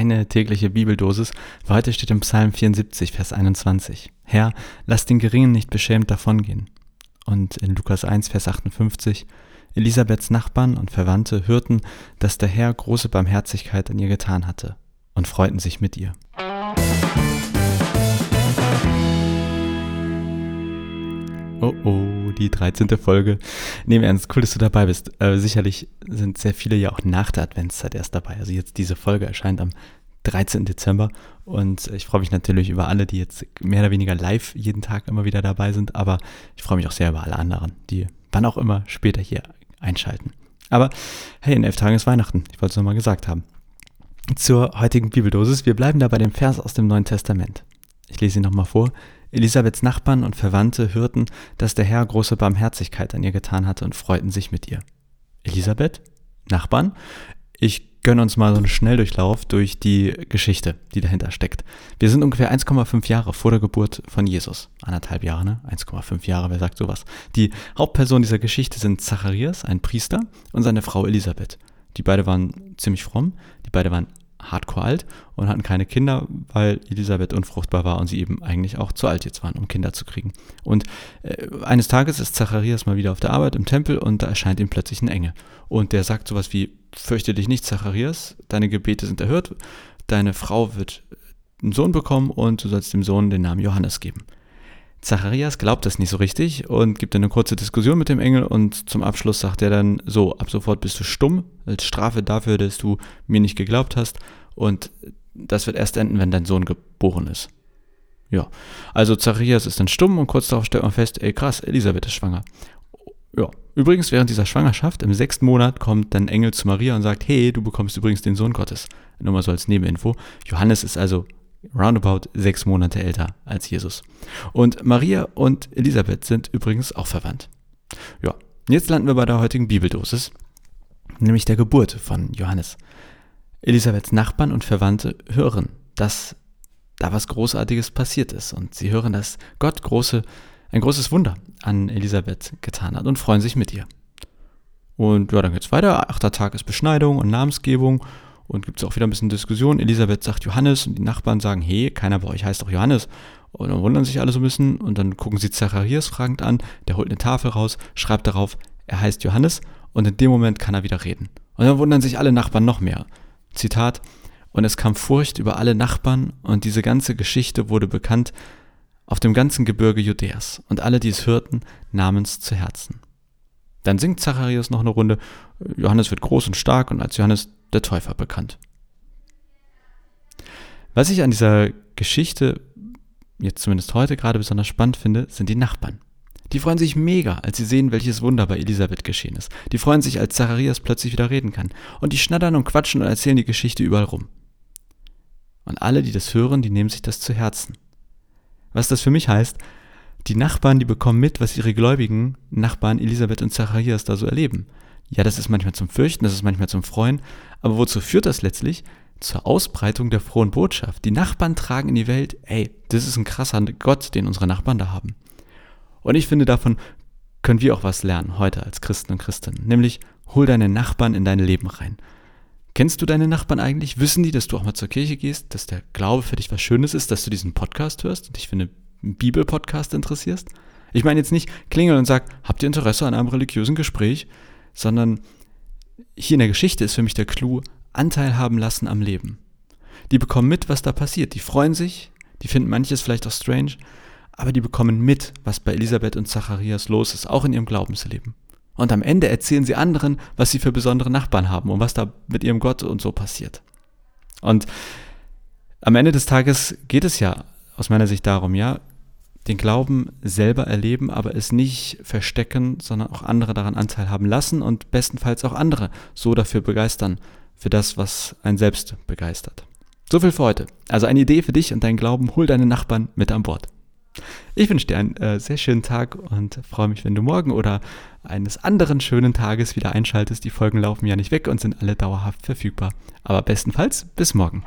deine tägliche Bibeldosis. Für heute steht im Psalm 74, Vers 21. Herr, lass den Geringen nicht beschämt davongehen. Und in Lukas 1, Vers 58, Elisabeths Nachbarn und Verwandte hörten, dass der Herr große Barmherzigkeit an ihr getan hatte und freuten sich mit ihr. Die 13. Folge. Nehmen ernst, cool, dass du dabei bist. Äh, sicherlich sind sehr viele ja auch nach der Adventszeit erst dabei. Also jetzt diese Folge erscheint am 13. Dezember und ich freue mich natürlich über alle, die jetzt mehr oder weniger live jeden Tag immer wieder dabei sind, aber ich freue mich auch sehr über alle anderen, die wann auch immer später hier einschalten. Aber hey, in elf Tagen ist Weihnachten. Ich wollte es nochmal gesagt haben. Zur heutigen Bibeldosis. Wir bleiben da bei dem Vers aus dem Neuen Testament. Ich lese ihn nochmal vor. Elisabeths Nachbarn und Verwandte hörten, dass der Herr große Barmherzigkeit an ihr getan hatte und freuten sich mit ihr. Elisabeth? Nachbarn? Ich gönne uns mal so einen Schnelldurchlauf durch die Geschichte, die dahinter steckt. Wir sind ungefähr 1,5 Jahre vor der Geburt von Jesus. Anderthalb Jahre, ne? 1,5 Jahre, wer sagt sowas? Die Hauptperson dieser Geschichte sind Zacharias, ein Priester, und seine Frau Elisabeth. Die beide waren ziemlich fromm, die beide waren hardcore alt und hatten keine Kinder, weil Elisabeth unfruchtbar war und sie eben eigentlich auch zu alt jetzt waren, um Kinder zu kriegen. Und äh, eines Tages ist Zacharias mal wieder auf der Arbeit im Tempel und da erscheint ihm plötzlich ein Engel. Und der sagt sowas wie, fürchte dich nicht, Zacharias, deine Gebete sind erhört, deine Frau wird einen Sohn bekommen und du sollst dem Sohn den Namen Johannes geben. Zacharias glaubt das nicht so richtig und gibt eine kurze Diskussion mit dem Engel und zum Abschluss sagt er dann so, ab sofort bist du stumm, als Strafe dafür, dass du mir nicht geglaubt hast und das wird erst enden, wenn dein Sohn geboren ist. Ja, also Zacharias ist dann stumm und kurz darauf stellt man fest, ey krass, Elisabeth ist schwanger. Ja, übrigens während dieser Schwangerschaft, im sechsten Monat, kommt dann Engel zu Maria und sagt, hey, du bekommst übrigens den Sohn Gottes. Nur mal so als Nebeninfo. Johannes ist also roundabout sechs Monate älter als Jesus. Und Maria und Elisabeth sind übrigens auch verwandt. Ja, jetzt landen wir bei der heutigen Bibeldosis, nämlich der Geburt von Johannes. Elisabeths Nachbarn und Verwandte hören, dass da was Großartiges passiert ist und sie hören, dass Gott große, ein großes Wunder an Elisabeth getan hat und freuen sich mit ihr. Und ja, dann geht's weiter. Achter Tag ist Beschneidung und Namensgebung und gibt es auch wieder ein bisschen Diskussion. Elisabeth sagt Johannes und die Nachbarn sagen, hey, keiner bei euch heißt doch Johannes. Und dann wundern sich alle so ein bisschen und dann gucken sie Zacharias fragend an, der holt eine Tafel raus, schreibt darauf, er heißt Johannes und in dem Moment kann er wieder reden. Und dann wundern sich alle Nachbarn noch mehr. Zitat, und es kam Furcht über alle Nachbarn und diese ganze Geschichte wurde bekannt auf dem ganzen Gebirge Judäas und alle, die es hörten, nahmen es zu Herzen. Dann singt Zacharias noch eine Runde, Johannes wird groß und stark und als Johannes der Täufer bekannt. Was ich an dieser Geschichte, jetzt zumindest heute gerade besonders spannend finde, sind die Nachbarn. Die freuen sich mega, als sie sehen, welches Wunder bei Elisabeth geschehen ist. Die freuen sich, als Zacharias plötzlich wieder reden kann. Und die schnattern und quatschen und erzählen die Geschichte überall rum. Und alle, die das hören, die nehmen sich das zu Herzen. Was das für mich heißt, die Nachbarn, die bekommen mit, was ihre gläubigen Nachbarn Elisabeth und Zacharias da so erleben. Ja, das ist manchmal zum Fürchten, das ist manchmal zum Freuen, aber wozu führt das letztlich? Zur Ausbreitung der frohen Botschaft. Die Nachbarn tragen in die Welt, ey, das ist ein krasser Gott, den unsere Nachbarn da haben. Und ich finde, davon können wir auch was lernen heute als Christen und Christinnen. Nämlich, hol deine Nachbarn in dein Leben rein. Kennst du deine Nachbarn eigentlich? Wissen die, dass du auch mal zur Kirche gehst, dass der Glaube für dich was Schönes ist, dass du diesen Podcast hörst und dich für einen Bibelpodcast interessierst? Ich meine jetzt nicht klingeln und sag, habt ihr Interesse an einem religiösen Gespräch? Sondern hier in der Geschichte ist für mich der Clou, Anteil haben lassen am Leben. Die bekommen mit, was da passiert. Die freuen sich, die finden manches vielleicht auch strange, aber die bekommen mit, was bei Elisabeth und Zacharias los ist, auch in ihrem Glaubensleben. Und am Ende erzählen sie anderen, was sie für besondere Nachbarn haben und was da mit ihrem Gott und so passiert. Und am Ende des Tages geht es ja aus meiner Sicht darum, ja, den Glauben selber erleben, aber es nicht verstecken, sondern auch andere daran Anteil haben lassen und bestenfalls auch andere so dafür begeistern, für das, was einen selbst begeistert. So viel für heute. Also eine Idee für dich und deinen Glauben, hol deine Nachbarn mit an Bord. Ich wünsche dir einen äh, sehr schönen Tag und freue mich, wenn du morgen oder eines anderen schönen Tages wieder einschaltest. Die Folgen laufen ja nicht weg und sind alle dauerhaft verfügbar. Aber bestenfalls bis morgen.